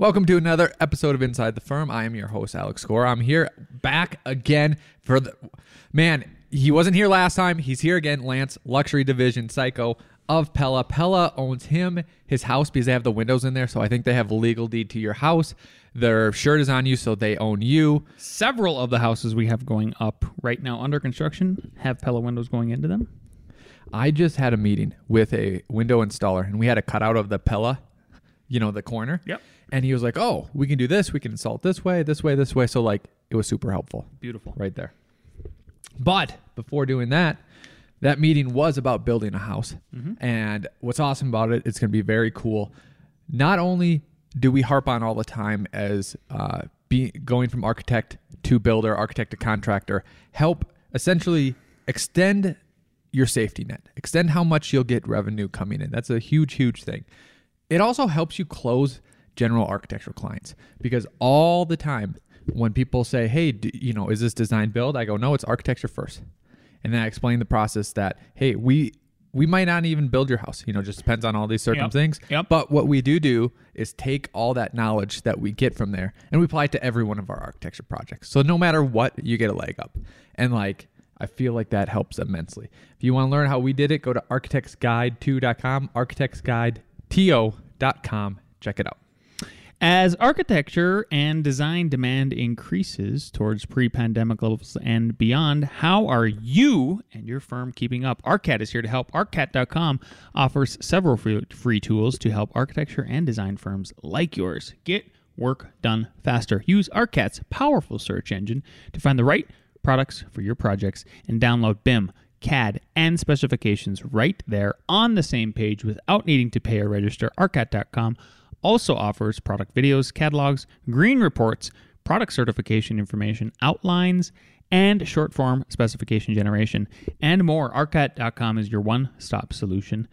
Welcome to another episode of Inside the Firm. I am your host, Alex Gore. I'm here back again for the man. He wasn't here last time. He's here again. Lance, luxury division Cayko of Pella. Pella owns him, his house, because they have the windows in there. So I think they have legal deed to your house. Their shirt is on you, so they own you. Several of the houses we have going up right now under construction have Pella windows going into them. I just had a meeting with a window installer, and we had a cutout of the Pella, you know, the corner. Yep. And he was like, "Oh, we can do this. We can install it this way, this way, this way." So like, it was super helpful. Beautiful. right there. But before doing that, that meeting was about building a house. And what's awesome about it, it's going to be very cool. Not only do we harp on all the time as uh, be, going from architect to builder, architect to contractor, help essentially extend your safety net, extend how much you'll get revenue coming in. That's a huge, huge thing. It also helps you close general architectural clients because all the time when people say, "Hey, do, you know, is this design build?" I go, "No, it's architecture first. And then I explain the process that, "Hey, we we might not even build your house. You know, just depends on all these certain Yep. things. Yep. But what we do do is take all that knowledge that we get from there and we apply it to every one of our architecture projects. So no matter what, you get a leg up. And like I feel like that helps immensely. If you want to learn how we did it, go to architectsguide2.com, architectsguide.to.com. Check it out. As architecture and design demand increases towards pre pandemic levels and beyond, how are you and your firm keeping up? ARCAT is here to help. ARCAT.com offers several free, tools to help architecture and design firms like yours get work done faster. Use ARCAT's powerful search engine to find the right products for your projects and download BIM. CAD and specifications right there on the same page without needing to pay or register. ARCAT.com also offers product videos, catalogs, green reports, product certification information, outlines, and short form specification generation, and more. ARCAT.com is your one stop solution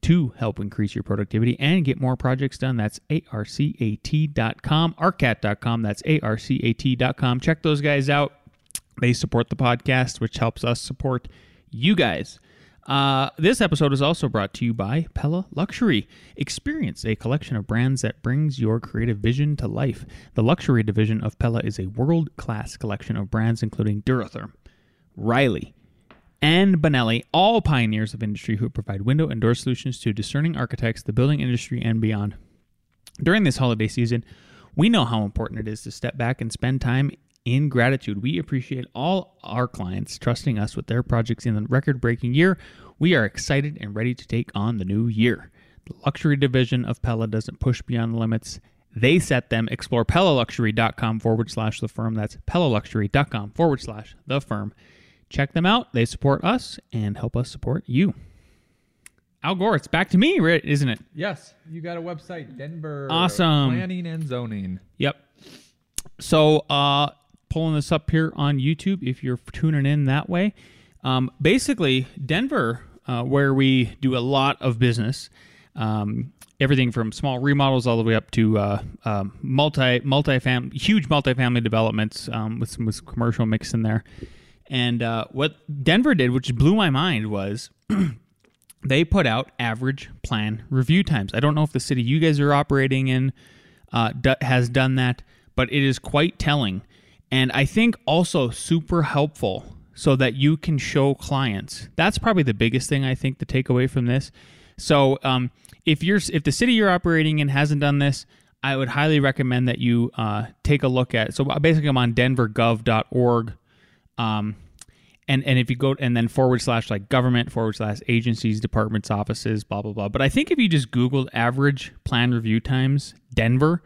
to help increase your productivity and get more projects done. That's arcat.com, arcat.com. That's arcat.com. Check those guys out. They support the podcast, which helps us support you guys. Uh, this episode is also brought to you by Pella Luxury. Experience a collection of brands that brings your creative vision to life. The luxury division of Pella is a world class collection of brands including Duratherm, Reilly, and Bonelli, all pioneers of industry who provide window and door solutions to discerning architects, the building industry, and beyond. During this holiday season, we know how important it is to step back and spend time in gratitude. We appreciate all our clients trusting us with their projects in the record breaking year. We are excited and ready to take on the new year. The luxury division of Pella doesn't push beyond the limits. They set them. Explore PellaLuxury.com forward slash the firm. That's PellaLuxury.com forward slash the firm. Check them out. They support us and help us support you. Al Gore, it's back to me, isn't it? Yes, you got a website, Denver Awesome. Planning and Zoning. Yep. So, uh, pulling this up here on YouTube, if you're tuning in that way, um, basically Denver, uh, where we do a lot of business, um, everything from small remodels all the way up to uh, um, multi multi fam huge multifamily developments um, with some with commercial mix in there. And uh, what Denver did, which blew my mind, was they put out average plan review times. I don't know if the city you guys are operating in uh, has done that, but it is quite telling. And I think also super helpful so that you can show clients. That's probably the biggest thing I think to take away from this. So um, if you're if the city you're operating in hasn't done this, I would highly recommend that you uh, take a look at. So basically, I'm on denvergov.org. Um, and and if you go and then forward slash like government forward slash agencies, departments, offices, blah blah blah. But I think if you just Googled average plan review times Denver,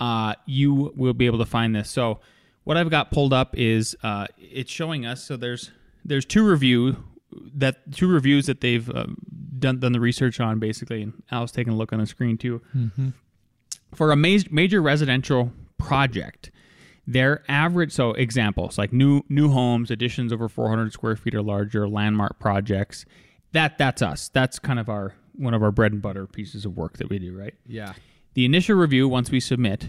uh, you will be able to find this. So what I've got pulled up is uh, it's showing us. So there's there's two review that two reviews that they've uh, done done the research on basically, and Al's taking a look on the screen too. For a major major residential project, their average so examples like new new homes, additions over 400 square feet or larger, landmark projects. That that's us. That's kind of our one of our bread and butter pieces of work that we do, right? Yeah. The initial review, once we submit,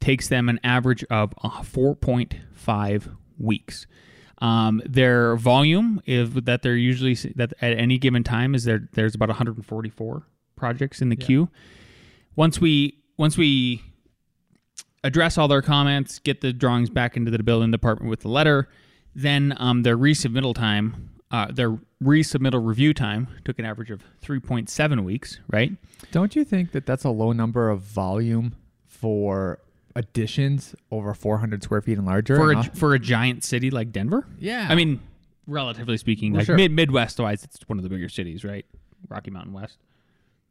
takes them an average of uh, 4.5 weeks. Um, their volume is that they're usually that at any given time is there. There's about 144 projects in the queue. Once we once we address all their comments, get the drawings back into the building department with the letter, then um, their resubmittal time, uh, their resubmittal review time took an average of 3.7 weeks. Right. Don't you think that that's a low number of volume for additions over 400 square feet and larger? for a, for a giant city like Denver. yeah. I mean, relatively speaking, Well, like sure. mid Midwest wise, it's one of the bigger cities, right? Rocky Mountain West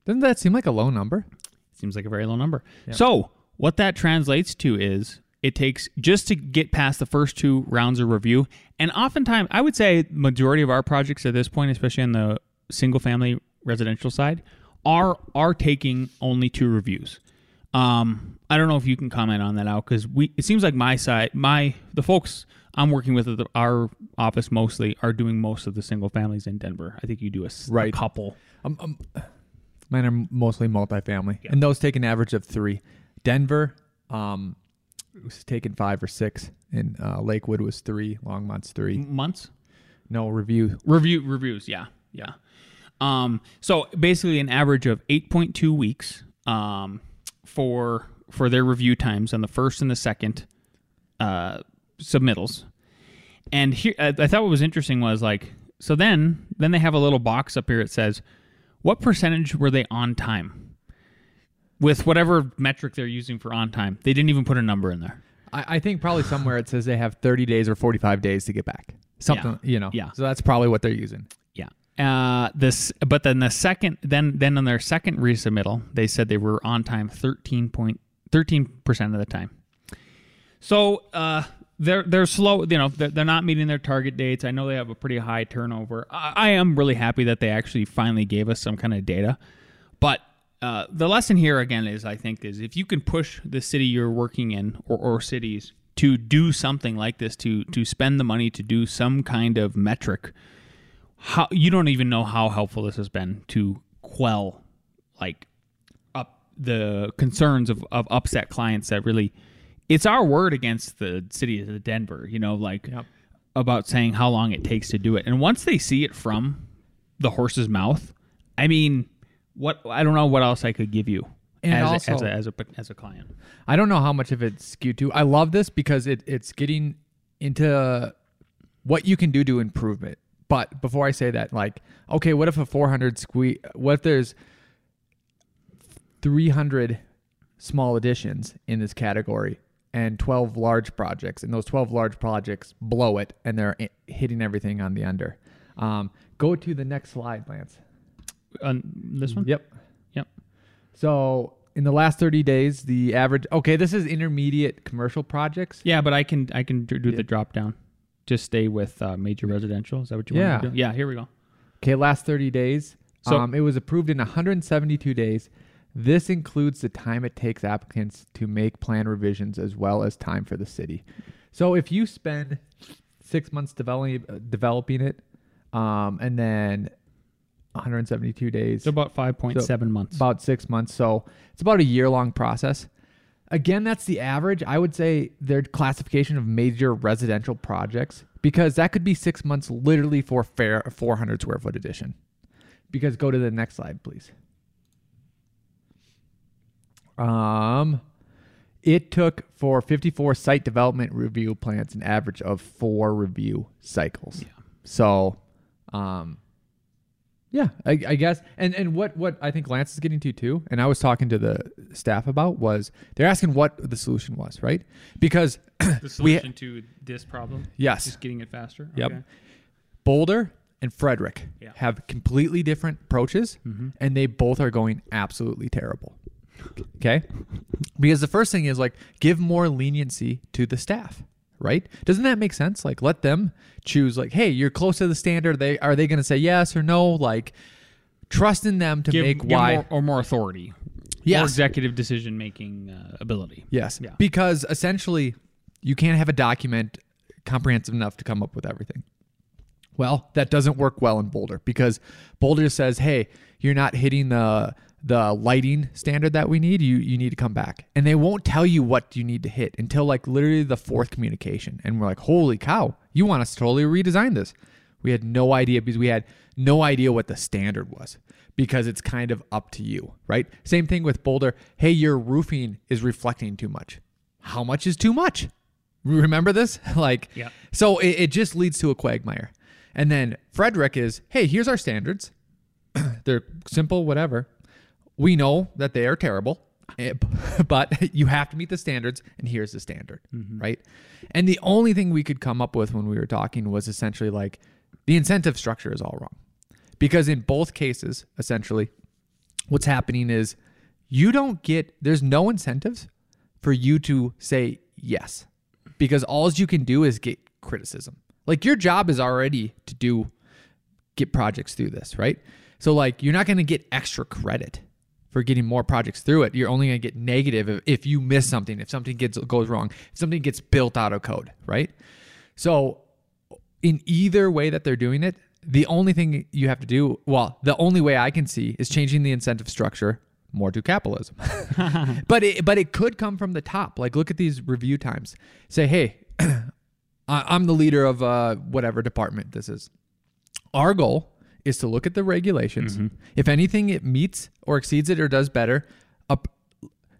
doesn't that seem like a low number? seems like a very low number. So what that translates to is it takes just to get past the first two rounds of review, and oftentimes I would say majority of our projects at this point, especially on the single family residential side, are are taking only two reviews. Um, I don't know if you can comment on that out because we it seems like my side, my the folks I'm working with at the, our office mostly are doing most of the single families in Denver. I think you do a, Right. couple. Um, um, mine are mostly multifamily, and those take an average of three. Denver, um, was taking five or six, and uh, Lakewood was three. Longmont's three. months. No review. Review reviews, yeah, yeah. Um, so basically, an average of eight point two weeks um, for for their review times on the first and the second uh, submittals. And here, I I thought what was interesting was like, so then then they have a little box up here. It says, what percentage were they on time with whatever metric they're using for on time. They didn't even put a number in there. I, I think probably somewhere it says they have 30 days or 45 days to get back. Something, you know. Yeah. So that's probably what they're using. Uh, this, but then the second, then then on their second resubmittal, they said they were on time 13 point 13 percent of the time. So uh, they're they're slow. You know, they're, they're not meeting their target dates. I know they have a pretty high turnover. I, I am really happy that they actually finally gave us some kind of data. But uh, the lesson here again is, I think, is if you can push the city you're working in or, or cities to do something like this, to to spend the money to do some kind of metric how you don't even know how helpful this has been to quell like up the concerns of, of upset clients that really it's our word against the city of Denver, you know, like Yep. about saying how long it takes to do it. And once they see it from the horse's mouth, I mean, what I don't know what else I could give you as, a, as a as a as a client. I don't know how much of it's skewed to. I love this because it, it's getting into what you can do to improve it. But before I say that, like, okay, what if a 400 squeeze, what if there's 300 small additions in this category and 12 large projects, and those 12 large projects blow it and they're hitting everything on the under? Um, go to the next slide, Lance. On this one, Yep. yep. So in the last 30 days, the average, okay, this is intermediate commercial projects. Yeah, but I can I can do do Yeah. the drop down. Just stay with uh, major residential. Is that what you Yeah. want to do? Yeah, here we go. Okay, last 30 days. So- um, it was approved in 172 days. This includes the time it takes applicants to make plan revisions as well as time for the city. So if you spend six months developing uh, developing it, um, and then 172 days, It's about five point seven months. about six months. So it's about a year long process. Again, that's the average. I would say their classification of major residential projects because that could be six months literally for fair 400 square foot addition. Because go to the next slide, please. Um, it took for 54 site development review plans an average of four review cycles. Yeah. So, um, yeah, I, I guess. And and what what I think Lance is getting to too, and I was talking to the staff about was they're asking what the solution was, right? Because the solution to this problem, yes, just getting it faster. Yep. Okay. Boulder and Frederick Yeah. have completely different approaches, Mhm. and they both are going absolutely terrible. Okay, because the first thing is like give more leniency to the staff, right? Doesn't that make sense? Like let them choose. Like, hey, you're close to the standard. They are they going to say yes or no? Like, trust in them to give, make give why. more, or more authority, Yes. more executive decision making uh, ability. Yes. Yeah. Because essentially, you can't have a document comprehensive enough to come up with everything. Well, that doesn't work well in Boulder because Boulder says, "Hey, you're not hitting the the lighting standard that we need. You you need to come back." And they won't tell you what you need to hit until like literally the fourth communication. And we're like, "Holy cow, you want us to totally redesign this?" We had no idea because we had no idea what the standard was because it's kind of up to you, right? Same thing with Boulder. Hey, your roofing is reflecting too much. How much is too much? Remember this? like, Yeah. so it, it just leads to a quagmire. And then Frederick is, hey, here's our standards. They're simple, whatever. We know that they are terrible, eh, but you have to meet the standards, and here's the standard, right? And the only thing we could come up with when we were talking was essentially like the incentive structure is all wrong. Because in both cases, essentially, what's happening is you don't get, there's no incentives for you to say yes because all you can do is get criticism. Like your job is already to do get projects through this, right? So like you're not going to get extra credit for getting more projects through it. You're only going to get negative if, if you miss something, if something gets goes wrong, if something gets built out of code, right? So in either way that they're doing it, the only thing you have to do, well, the only way I can see is changing the incentive structure more to capitalism. but it but it could come from the top. Like look at these review times. Say, hey, I'm the leader of uh, whatever department this is. Our goal is to look at the regulations. If anything, it meets or exceeds it or does better. Up,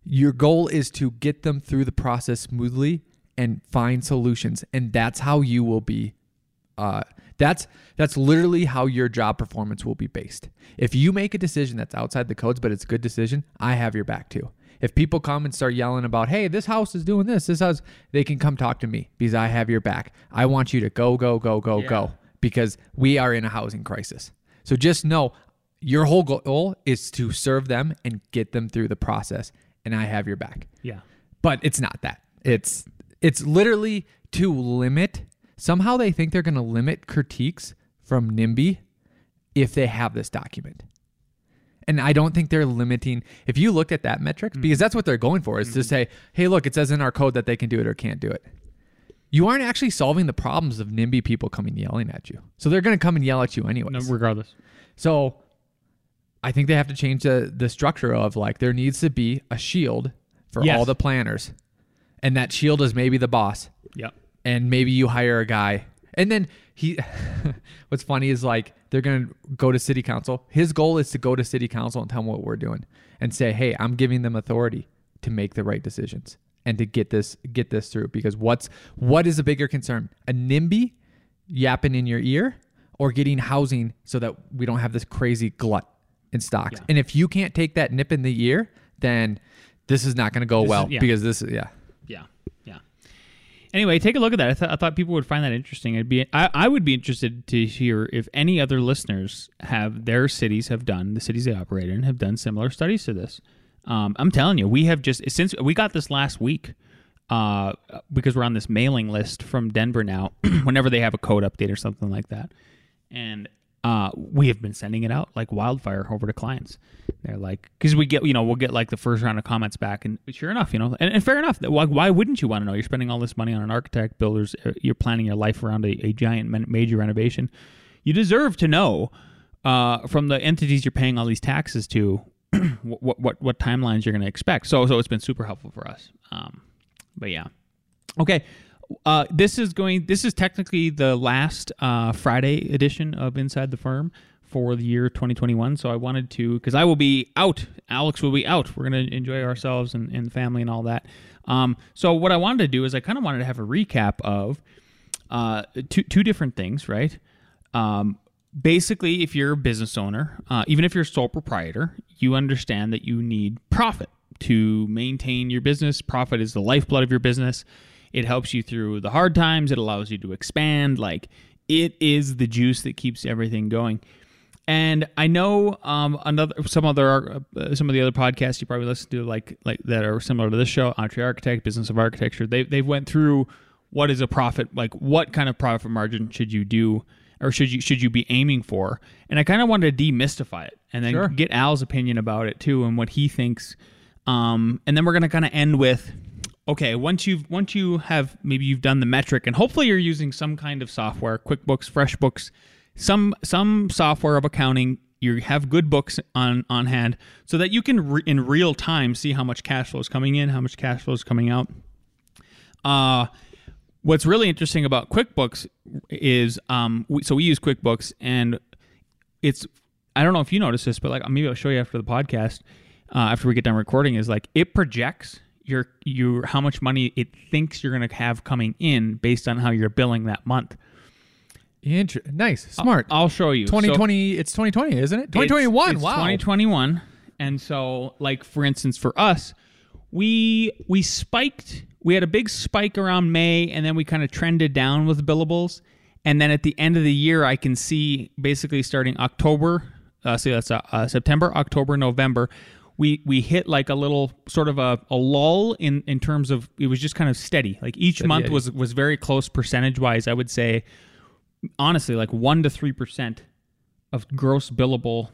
your goal is to get them through the process smoothly and find solutions, and that's how you will be. Uh, that's that's literally how your job performance will be based. If you make a decision that's outside the codes, but it's a good decision, I have your back too. If people come and start yelling about, "Hey, this house is doing this," this house, they can come talk to me because I have your back. I want you to go, go, go, go, Yeah. go because we are in a housing crisis. So just know your whole goal is to serve them and get them through the process, and I have your back. Yeah. But it's not that. It's it's literally to limit. Somehow they think they're going to limit critiques from NIMBY if they have this document. And I don't think they're limiting. If you looked at that metric, mm-hmm. because that's what they're going for, is to mm-hmm. say, hey, look, it says in our code that they can do it or can't do it. You aren't actually solving the problems of NIMBY people coming yelling at you. So they're going to come and yell at you anyways. No, regardless. So I think they have to change the the structure of like there needs to be a shield for Yes. all the planners. And that shield is maybe the boss. Yep. And maybe you hire a guy. And then he what's funny is like they're gonna go to city council. His goal is to go to city council and tell them what we're doing and say, Hey, I'm giving them authority to make the right decisions and to get this get this through. Because what's what is a bigger concern? A NIMBY yapping in your ear or getting housing so that we don't have this crazy glut in stocks. Yeah. And if you can't take that nip in the ear, then this is not going to go This is- well yeah. because this is yeah. Yeah, yeah. Anyway, take a look at that. I, th- I thought people would find that interesting. It'd be I, I would be interested to hear if any other listeners have their cities have done the cities they operate in have done similar studies to this. Um, I'm telling you, we have just since we got this last week. Uh, because we're on this mailing list from Denver now, whenever they have a code update or something like that, and uh, we have been sending it out like wildfire over to clients. They're like, because we get, you know, we'll get like the first round of comments back, and sure enough, you know, and, and fair enough. Why, why wouldn't you want to know? You're spending all this money on an architect, builders, uh, you're planning your life around a, a giant major renovation. You deserve to know uh, from the entities you're paying all these taxes to what, what what timelines you're going to expect. So so it's been super helpful for us. Um, but yeah, okay. Uh, this is going. This is technically the last uh, Friday edition of Inside the Firm for the year 2021. So I wanted to, because I will be out. Alex will be out. We're going to enjoy ourselves and, and family and all that. Um, so what I wanted to do is I kind of wanted to have a recap of uh, two two different things, right? Um, basically, if you're a business owner, uh, even if you're a sole proprietor, you understand that you need profit to maintain your business. Profit is the lifeblood of your business. It helps you through the hard times. It allows you to expand. Like it is the juice that keeps everything going. And I know um, another some other uh, some of the other podcasts you probably listen to like like that are similar to this show, EntreArchitect, Business of Architecture. They they've went through what is a profit like what kind of profit margin should you do or should you should you be aiming for? And I kind of wanted to demystify it and then Sure. get Al's opinion about it too and what he thinks. Um, and then we're gonna kind of end with, okay, once you've once you have maybe you've done the metric and hopefully you're using some kind of software, QuickBooks, FreshBooks, some some software of accounting. You have good books on on hand so that you can re- in real time see how much cash flow is coming in, how much cash flow is coming out. Uh, what's really interesting about QuickBooks is um, we, so we use QuickBooks and it's I don't know if you noticed this, but like maybe I'll show you after the podcast uh, after we get done recording is like it projects your your how much money it thinks you're going to have coming in based on how you're billing that month. Inter- nice, smart. I'll show you. So- 2020. it's 2020, isn't it? 2021. It's, it's wow. 2021. And so, like for instance, for us, we we spiked. We had a big spike around May, and then we kind of trended down with billables. And then at the end of the year, I can see basically starting October. Uh, so that's uh, uh, September, October, November. We we hit like a little sort of a, a lull in in terms of it was just kind of steady. Like each month Eddie. was was very close percentage wise. I would say honestly like one to three percent of gross billable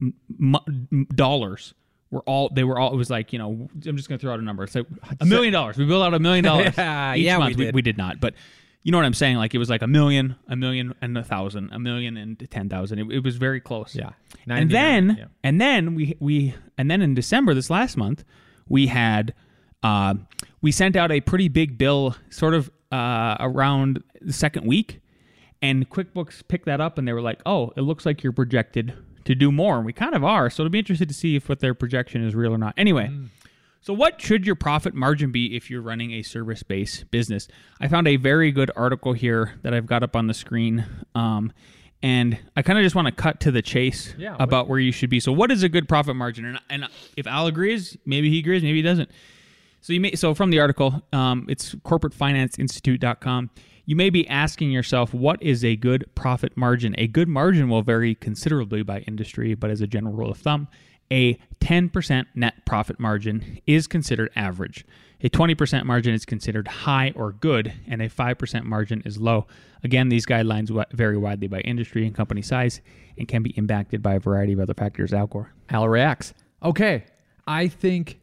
m- m- dollars were all they were all it was like you know i'm just gonna throw out a number it's like a million dollars we billed out a million dollars Yeah, each yeah, we month. did. we did not but you know what i'm saying like it was like a million a million and a thousand a million and ten thousand it, it was very close Yeah. and then yeah. and then we we and then in december this last month we had uh, we sent out a pretty big bill sort of uh, around the second week and QuickBooks picked that up and they were like, "Oh, it looks like you're projected to do more." And we kind of are. So it'll be interesting to see if what their projection is real or not. Anyway, so what should your profit margin be if you're running a service-based business? I found a very good article here that I've got up on the screen. Um, and I kind of just want to cut to the chase Yeah, about where you should be. So, what is a good profit margin? And, and if Al agrees, maybe he agrees, maybe he doesn't. So you may so from the article, um, it's corporatefinanceinstitute.com. You may be asking yourself, what is a good profit margin? A good margin will vary considerably by industry, but as a general rule of thumb, a 10% net profit margin is considered average. A 20% margin is considered high or good, and a 5% margin is low. Again, these guidelines vary widely by industry and company size and can be impacted by a variety of other factors. Al Gore. Al reacts. Okay, I think,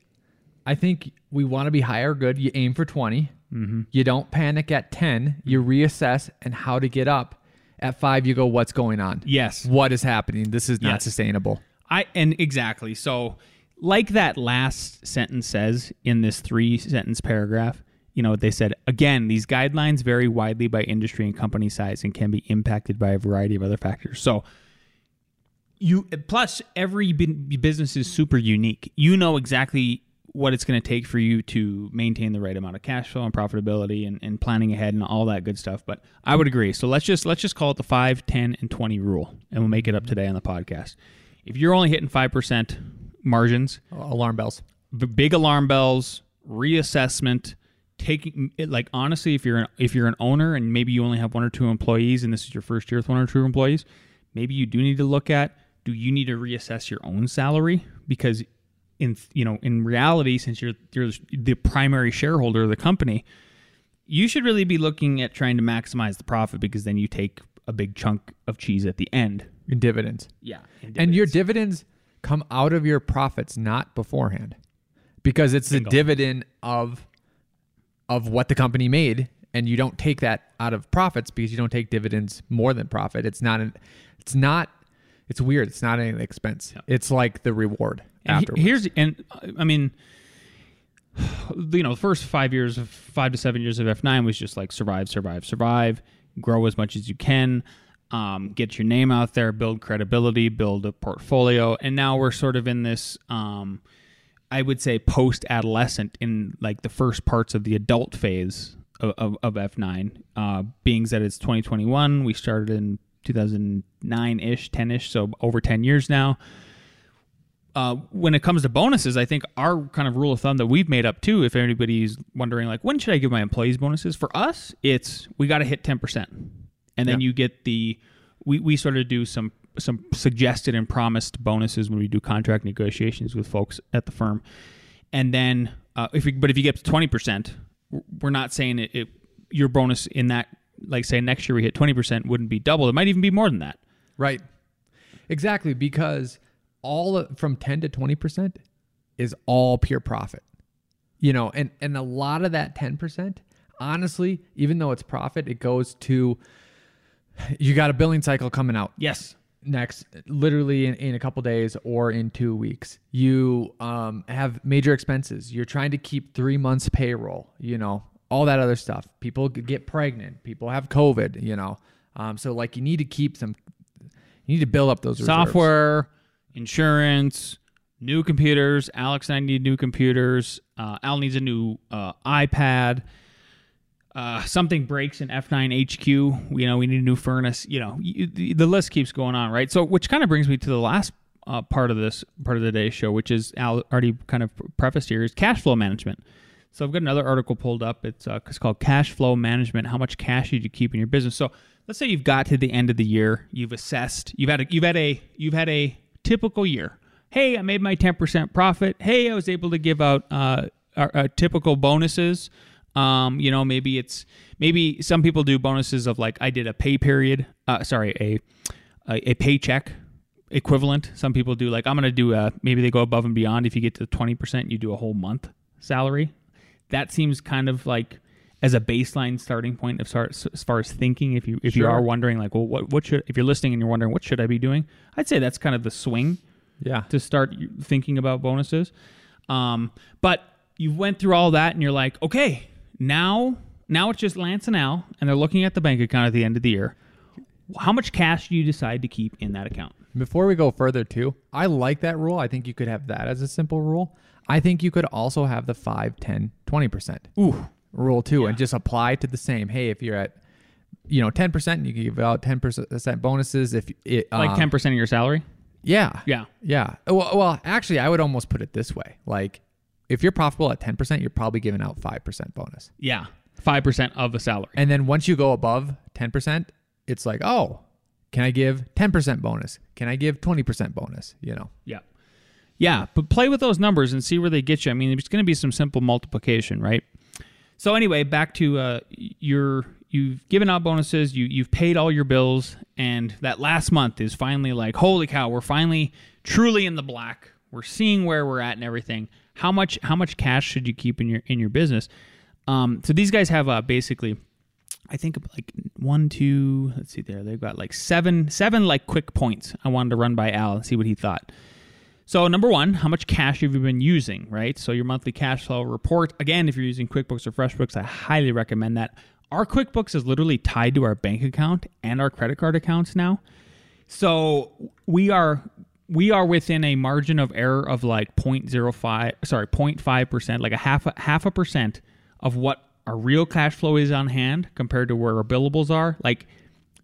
I think we want to be high or good. You aim for 20. Mm-hmm. You don't panic at 10. You reassess and how to get up. At five, you go, what's going on? Yes. What is happening? This is not Yes. sustainable. I and exactly. So like that last sentence says in this three sentence paragraph, you know, what they said again, these guidelines vary widely by industry and company size and can be impacted by a variety of other factors. So you plus every business is super unique. You know exactly what it's going to take for you to maintain the right amount of cash flow and profitability and, and planning ahead and all that good stuff. But I would agree. So let's just let's just call it the 5, 10, and 20 rule. And we'll make it up today on the podcast. If you're only hitting 5% margins, Alarm bells. b- big alarm bells, reassessment, taking it like honestly, if you're an, if you're an owner and maybe you only have one or two employees and this is your first year with one or two employees, maybe you do need to look at do you need to reassess your own salary because in you know in reality since you're you're the primary shareholder of the company you should really be looking at trying to maximize the profit because then you take a big chunk of cheese at the end in dividends. yeah And your dividends come out of your profits, not beforehand, because it's Bingo. the dividend of of what the company made, and you don't take that out of profits because you don't take dividends more than profit. It's not an. It's not. It's weird. It's not an expense. It's like the reward And afterwards. here's and I mean, you know, the first five years of five to seven years of F nine was just like survive, survive, survive, grow as much as you can, um, get your name out there, build credibility, build a portfolio, and now we're sort of in this. Um, I would say post adolescent in like the first parts of the adult phase of, of, of F9. Uh, being that it's 2021, we started in 2009 ish, 10 ish, so over 10 years now. Uh, when it comes to bonuses, I think our kind of rule of thumb that we've made up too, if anybody's wondering, like, when should I give my employees bonuses? For us, it's we got to hit 10%. And then Yeah. you get the, we, we sort of do some some suggested and promised bonuses when we do contract negotiations with folks at the firm. And then, uh, if you, but if you get to 20%, we're not saying it, it your bonus in that like say next year we hit 20% wouldn't be double. It might even be more than that. Right. Exactly, because all of, from 10 to 20% is all pure profit. You know, and and a lot of that 10%, honestly, even though it's profit, it goes to you got a billing cycle coming out Yes. next literally in, in a couple days or in two weeks you um, have major expenses you're trying to keep three months payroll you know all that other stuff people get pregnant people have covid you know um, so like you need to keep some you need to build up those reserves. Insurance, new computers. Alex and I need new computers. Uh, Al needs a new uh, iPad. Uh, something breaks in F9 HQ. You know, we need a new furnace. You know, you, the, the list keeps going on, right? So, which kind of brings me to the last uh, part of this part of the day show, which is Al already kind of prefaced here, is cash flow management. So I've got another article pulled up. It's uh, it's called Cash Flow Management. How much cash should you keep in your business? So let's say you've got to the end of the year, you've assessed, you've had a, you've had a you've had a typical year. Hey, I made my ten percent profit. Hey, I was able to give out uh, our, uh, typical bonuses. Um, you know, maybe it's maybe some people do bonuses of like I did a pay period. Uh, sorry, a a, a paycheck equivalent. Some people do like I'm to do a maybe they go above and beyond. If you get to 20%, you do a whole month salary. That seems kind of like as a baseline starting point of start, as far as thinking if you if you are wondering like well what what should if you're listening and you're wondering what should I be doing? I'd say that's kind of the swing yeah to start thinking about bonuses. Um, but you went through all that and you're like, okay, now now it's just Lance and Al, and they're looking at the bank account at the end of the year. How much cash do you decide to keep in that account? Before we go further, too, I like that rule. I think you could have that as a simple rule. I think you could also have the 5, 10, 20% Ooh, rule too and just apply to the same. Hey, if you're at you know 10%, you can give out 10% bonuses if it like um, ten percent of your salary. Yeah. Yeah. Yeah. Well, well, actually, I would almost put it this way. Like if you're profitable at 10%, you're probably giving out 5% bonus. Yeah, five percent of the salary. And then once you go above 10%, it's like, "Oh, can I give 10% bonus? Can I give 20% bonus?" You know. Yeah. Yeah, but play with those numbers and see where they get you. I mean, there's going to be some simple multiplication, right? So anyway, back to uh, your you've given out bonuses, you you've paid all your bills, and that last month is finally like, holy cow, we're finally truly in the black. We're seeing where we're at and everything. How much how much cash should you keep in your in your business? Um, so these guys have uh, basically I think like one, two. Let's see there. They've got like seven, seven like quick points. I wanted to run by Al and see what he thought. So number one, how much cash have you been using? Right. So your monthly cash flow report. Again, if you're using QuickBooks or FreshBooks, I highly recommend that. Our QuickBooks is literally tied to our bank account and our credit card accounts now. So we are we are within a margin of error of like 0.05 sorry 0.5 percent like a half a, half a percent of what our real cash flow is on hand compared to where our billables are like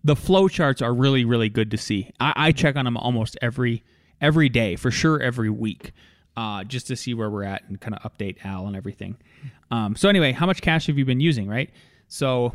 the flow charts are really really good to see i, I check on them almost every every day for sure every week uh, just to see where we're at and kind of update al and everything. Um, so anyway how much cash have you been using right? So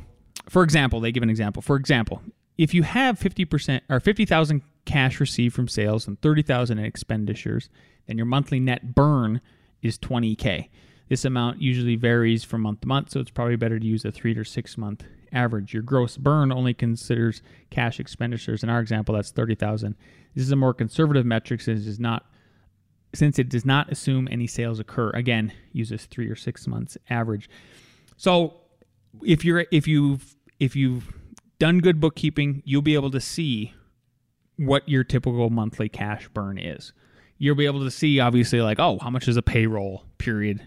for example they give an example. For example if you have 50% or 50,000 cash received from sales and 30,000 in expenditures, then your monthly net burn is 20k. This amount usually varies from month to month, so it's probably better to use a 3 to 6 month average. Your gross burn only considers cash expenditures. In our example, that's 30,000. This is a more conservative metric since it does not since it does not assume any sales occur. Again, uses 3 or 6 months average. So, if you're if you've if you've done good bookkeeping, you'll be able to see what your typical monthly cash burn is. You'll be able to see, obviously, like, oh, how much does a payroll period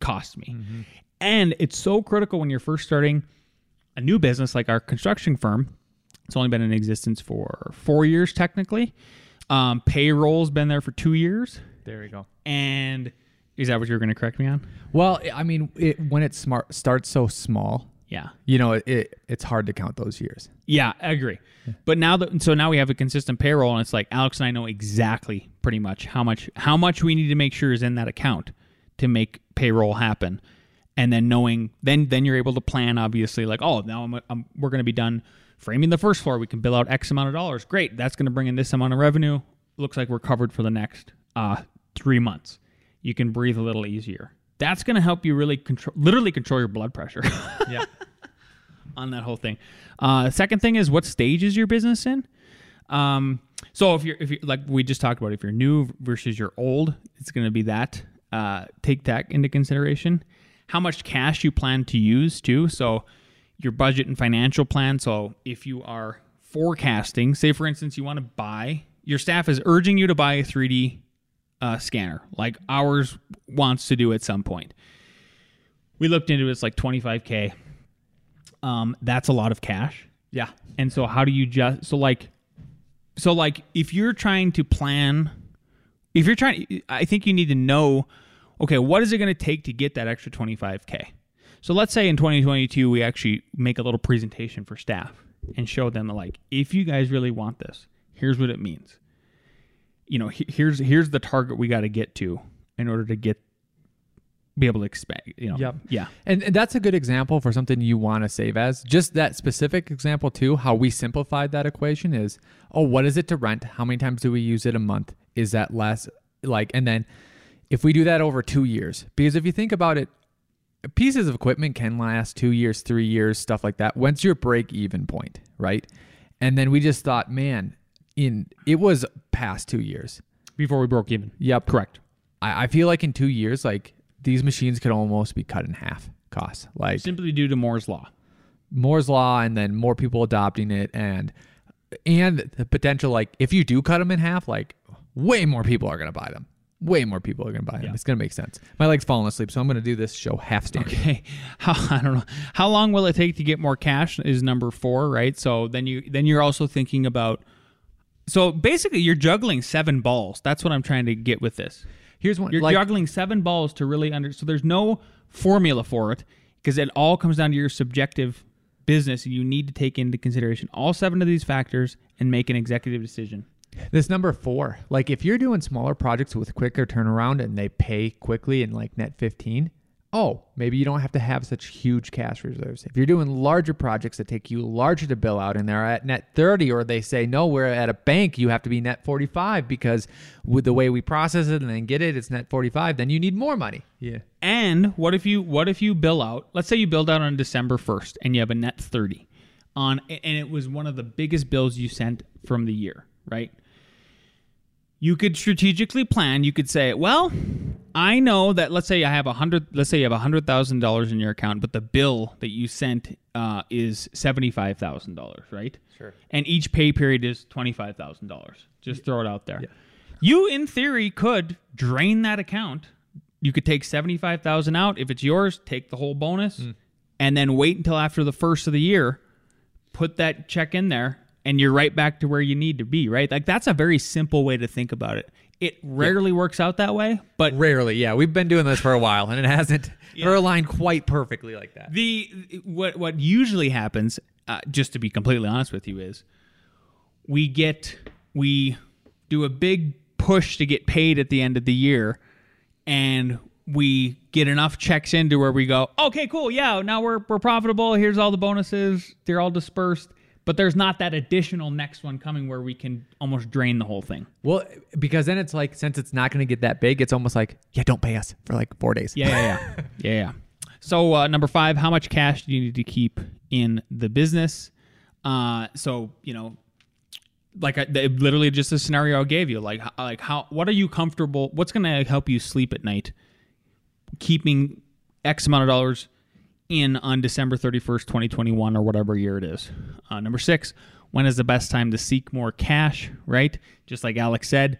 cost me? Mm-hmm. And it's so critical when you're first starting a new business like our construction firm. It's only been in existence for four years, technically. Um, payroll's been there for two years. There you go. And is that what you're going to correct me on? Well, I mean, it, when it smart starts so small, Yeah. you know, it, it it's hard to count those years. Yeah, I agree. But now that so now we have a consistent payroll, and it's like Alex and I know exactly pretty much how much how much we need to make sure is in that account to make payroll happen, and then knowing then then you're able to plan obviously like oh now I'm, I'm, we're going to be done framing the first floor we can bill out X amount of dollars great that's going to bring in this amount of revenue looks like we're covered for the next uh three months you can breathe a little easier that's going to help you really control literally control your blood pressure Yeah. on that whole thing. Uh, second thing is what stage is your business in? Um, so if you're if you like we just talked about, if you're new versus you're old, it's going to be that. Uh, take that into consideration. How much cash you plan to use too. So your budget and financial plan. So if you are forecasting, say for instance, you want to buy, your staff is urging you to buy a 3D uh, scanner, like ours wants to do at some point. We looked into it, it's like 25k. Um, that's a lot of cash. Yeah. And so how do you just so like so like if you're trying to plan if you're trying I think you need to know okay, what is it going to take to get that extra 25k? So let's say in 2022 we actually make a little presentation for staff and show them like if you guys really want this, here's what it means. You know, here's here's the target we got to get to in order to get be able to expect, you know. Yep. Yeah. And, and that's a good example for something you want to save as. Just that specific example, too, how we simplified that equation is oh, what is it to rent? How many times do we use it a month? Is that less? Like, and then if we do that over two years, because if you think about it, pieces of equipment can last two years, three years, stuff like that. When's your break even point, right? And then we just thought, man, in it was past two years. Before we broke even. Yep. Correct. I, I feel like in two years, like these machines could almost be cut in half costs, Like Simply due to Moore's law. Moore's law and then more people adopting it and and the potential like if you do cut them in half like way more people are going to buy them way more people are going to buy them Yeah. it's going to make sense my leg's falling asleep so i'm going to do this show half standing Okay. How I don't know. How long will it take to get more cash is number 4, right? So then you then you're also thinking about So basically you're juggling seven balls. That's what I'm trying to get with this. here's one You're like juggling seven balls to really under so there's no formula for it because it all comes down to your subjective business and you need to take into consideration all seven of these factors and make an executive decision. This number four like if you're doing smaller projects with quicker turnaround and they pay quickly in like net 15 oh maybe you don't have to have such huge cash reserves if you're doing larger projects that take you larger to bill out and they're at net 30 or they say no we're at a bank you have to be net 45 because with the way we process it and then get it it's net 45 then you need more money yeah And what if you what if you bill out? Let's say you build out on December 1st and you have a net 30 on and it was one of the biggest bills you sent from the year, right? You could strategically plan. You could say, "Well, I know that let's say I have a 100 let's say you have a $100,000 in your account, but the bill that you sent uh, is $75,000, right? Sure. And each pay period is $25,000. Just throw it out there. You in theory could drain that account you could take 75,000 out if it's yours, take the whole bonus and then wait until after the first of the year, put that check in there and you're right back to where you need to be, right? Like that's a very simple way to think about it. It rarely works out that way, but rarely yeah. We've been doing this for a while and it hasn't they're aligned quite perfectly like that. The what what usually happens uh, just to be completely honest with you is we get we do a big push to get paid at the end of the year and we get enough checks into where we go okay cool yeah now we're we're profitable here's all the bonuses they're all dispersed but there's not that additional next one coming where we can almost drain the whole thing well because then it's like since it's not going to get that big it's almost like yeah don't pay us for like four days Yeah, yeah, yeah, yeah, yeah. So uh, number five, how much cash do you need to keep in the business? Uh, so you know, like I, literally just a scenario I gave you. Like, like how what are you comfortable? What's going to help you sleep at night? Keeping X amount of dollars in on December thirty first, twenty twenty one, or whatever year it is. Uh, number six, when is the best time to seek more cash? Right, just like Alex said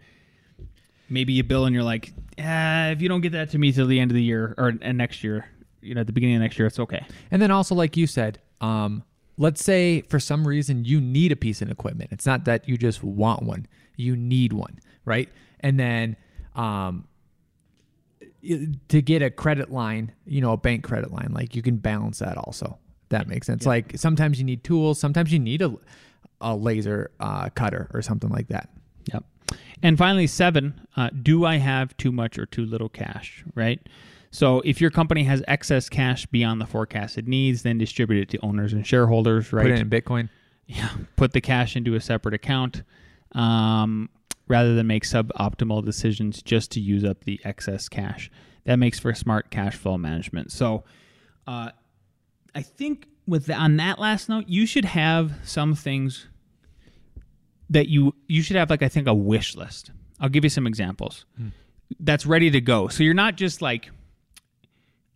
maybe you bill and you're like, uh, if you don't get that to me till the end of the year or and next year, you know, at the beginning of next year, it's okay. And then also, like you said, um, let's say for some reason you need a piece of equipment. It's not that you just want one; you need one, right? And then um, to get a credit line, you know, a bank credit line, like you can balance that also. That makes sense. Like sometimes you need tools, sometimes you need a, a laser uh, cutter or something like that. Yep. And finally, seven, uh, do I have too much or too little cash, right? So if your company has excess cash beyond the forecasted needs, then distribute it to owners and shareholders, right? Put it in Bitcoin. yeah, put the cash into a separate account um, rather than make suboptimal decisions just to use up the excess cash. That makes for smart cash flow management. So, uh, I think with the, on that last note, you should have some things that you you should have like I think a wish list. I'll give you some examples. That's ready to go. So you're not just like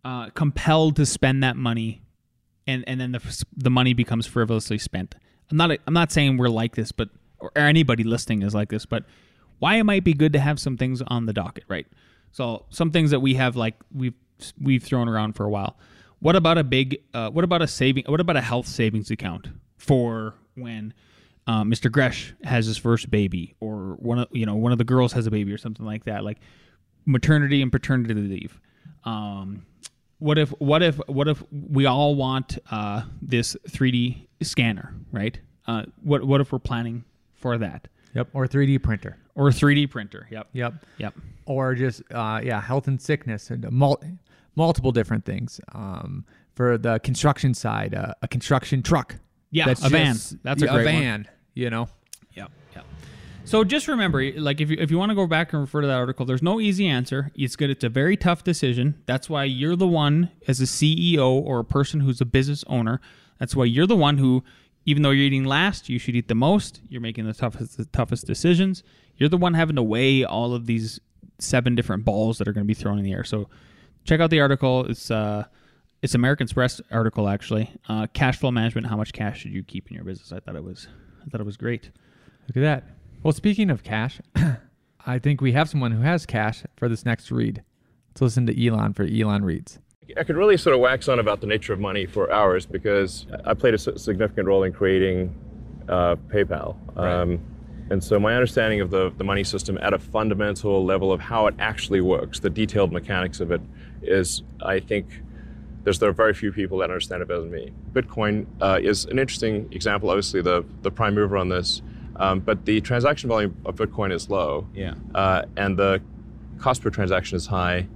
uh, compelled to spend that money, and and then the the money becomes frivolously spent. I'm not I'm not saying we're like this, but or anybody listening is like this, but why it might be good to have some things on the docket, right? So some things that we have like we've we've thrown around for a while. What about a big? Uh, what about a saving? What about a health savings account for when uh, Mr. Gresh has his first baby, or one of you know one of the girls has a baby, or something like that, like maternity and paternity leave. Um, what if what if what if we all want uh, this 3D scanner, right? Uh, what what if we're planning for that, Yep. Or 3D printer. or a 3D printer? Yep, Yep. yep. Or just uh, yeah, health and sickness and mul- multiple different things. Um, for the construction side, uh, a construction truck. Yeah, a van. That's a yeah, great one. van. You know. Yep. Yep. So just remember, like if you if you want to go back and refer to that article, there's no easy answer. It's good. It's a very tough decision. That's why you're the one as a CEO or a person who's a business owner. That's why you're the one who, even though you're eating last, you should eat the most. You're making the toughest the toughest decisions. You're the one having to weigh all of these seven different balls that are going to be thrown in the air. So check out the article. It's uh it's American Express article actually. Uh, cash flow management. How much cash should you keep in your business? I thought it was I thought it was great. Look at that. Well, speaking of cash, I think we have someone who has cash for this next read. Let's listen to Elon for Elon reads. I could really sort of wax on about the nature of money for hours because I played a significant role in creating uh, PayPal. Um, and so my understanding of the, the money system at a fundamental level of how it actually works, the detailed mechanics of it, is, I think, there's there are very few people that understand it better than me. Bitcoin uh, is an interesting example, obviously the, the prime mover on this, um, but the transaction volume of Bitcoin is low Yeah. uh, and the cost per transaction is high.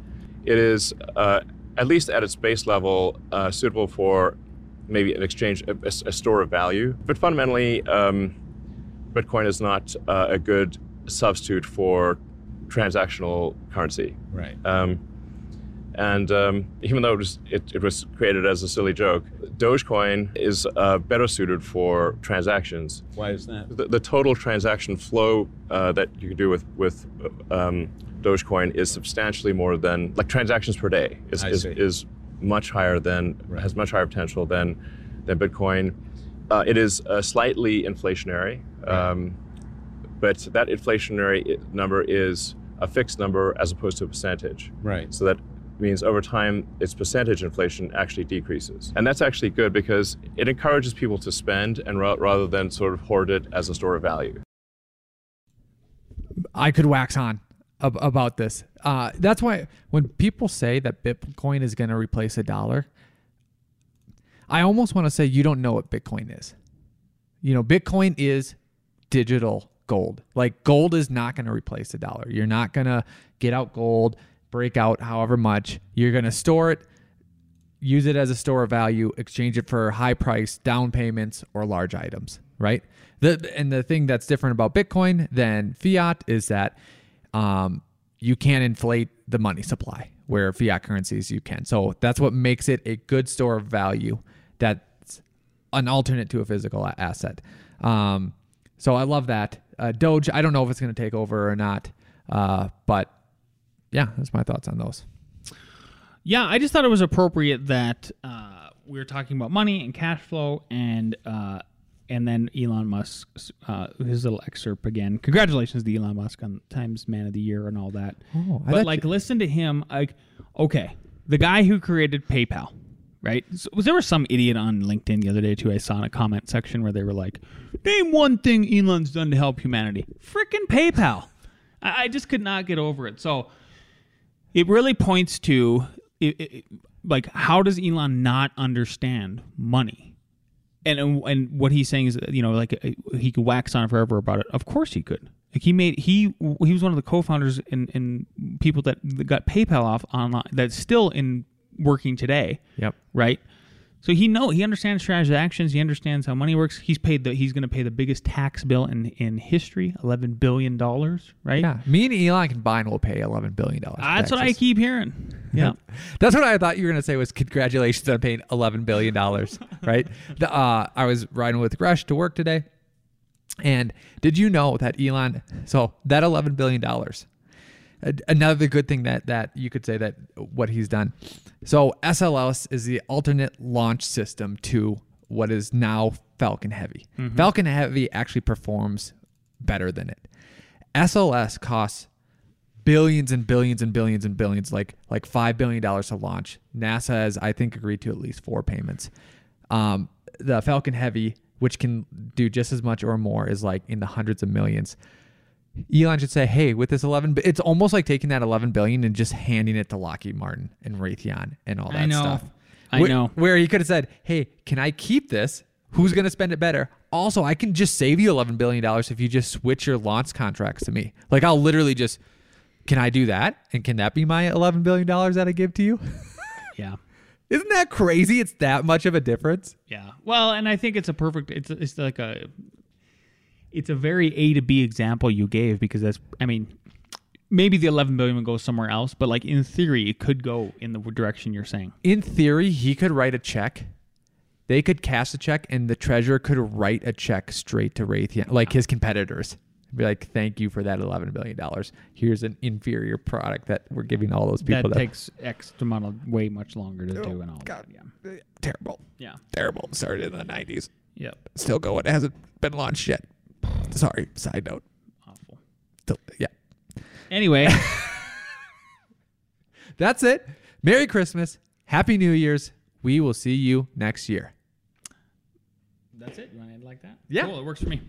It is, uh, at least at its base level, uh, suitable for maybe an exchange, a, a store of value. But fundamentally, um, Bitcoin is not uh, a good substitute for transactional currency. Right. Um, and um, even though it was, it, it was created as a silly joke, Dogecoin is uh, better suited for transactions Why is that? the, the total transaction flow uh, that you can do with with um, Dogecoin is substantially more than like transactions per day is is, is much higher than Right. has much higher potential than than Bitcoin. Uh, it is uh, slightly inflationary, um, but that inflationary number is a fixed number as opposed to a percentage. Right. So that means over time, its percentage inflation actually decreases. And that's actually good because it encourages people to spend and ra- rather than sort of hoard it as a store of value. I could wax on ab- about this. Uh, that's why when people say that Bitcoin is going to replace a dollar, I almost want to say you don't know what Bitcoin is. You know, Bitcoin is digital gold. Like gold is not going to replace a dollar. You're not going to get out gold, break out however much. You're going to store it, use it as a store of value, exchange it for high price down payments or large items, right? The and the thing that's different about Bitcoin than fiat is that um, you can't inflate the money supply where fiat currencies you can. So that's what makes it a good store of value that's an alternate to a physical asset. Um, so I love that. Uh, Doge, I don't know if it's going to take over or not, uh, but yeah, that's my thoughts on those. Yeah, I just thought it was appropriate that uh, we were talking about money and cash flow, and uh, and then Elon Musk, uh, his little excerpt again. Congratulations to Elon Musk on Times Man of the Year and all that. Oh, I but like, listen to him. Like, okay, the guy who created PayPal, right? So, was there was some idiot on LinkedIn the other day too? I saw in a comment section where they were like, "Name one thing Elon's done to help humanity." Freaking PayPal. I, I just could not get over it. So it really points to it, it, like how does Elon not understand money? And and what he's saying is you know like uh, he could wax on forever about it. Of course he could. Like he made he he was one of the co-founders and and people that, that got PayPal off online that's still in working today, Yep. right? So he know he understands transactions. He understands how money works. He's paid the he's going to pay the biggest tax bill in in history, eleven billion dollars. Right. Yeah, me and Elon combined will pay eleven billion dollars. That's what I keep hearing. Yeah. That's what I thought you were gonna say was congratulations on paying eleven billion dollars, right? The, uh, I was riding with Gresh to work today, and did you know that Elon? So that eleven billion dollars. Another good thing that that you could say that what he's done. So SLS is the alternate launch system to what is now Falcon Heavy. Falcon Heavy actually performs better than it. SLS costs billions and billions and billions and billions, like like five billion dollars to launch. NASA has, I think, agreed to at least four payments. Um, the Falcon Heavy, which can do just as much or more, is like in the hundreds of millions. Elon should say, "Hey, with this 11, it's almost like taking that 11 billion and just handing it to Lockheed Martin and Raytheon and all that I know. stuff." I Wh- know. Where he could have said, "Hey, can I keep this? Who's going to spend it better? Also, I can just save you 11 billion dollars if you just switch your launch contracts to me. Like I'll literally just can I do that? And can that be my 11 billion dollars that I give to you? Yeah. Isn't that crazy? It's that much of a difference. Yeah. Well, and I think it's a perfect. It's it's like a. It's a very A to B example you gave because that's. I mean, maybe the 11 billion would go somewhere else, but like in theory, it could go in the direction you're saying. In theory, he could write a check. They could cash a check, and the treasurer could write a check straight to Raytheon, like his competitors. Be like, "Thank you for that 11 billion dollars. Here's an inferior product that we're giving all those people." that takes X amount of way much longer to do oh, and all. God. That. Yeah. terrible, Yeah. terrible. Started in the 90s, Yep. still going. It hasn't been launched yet. Sorry. Side note. Awful. Yeah. Anyway, That's it. Merry Christmas. Happy New Year's. We will see you next year. that's it. You want to end like that? Yeah. Cool. It works for me.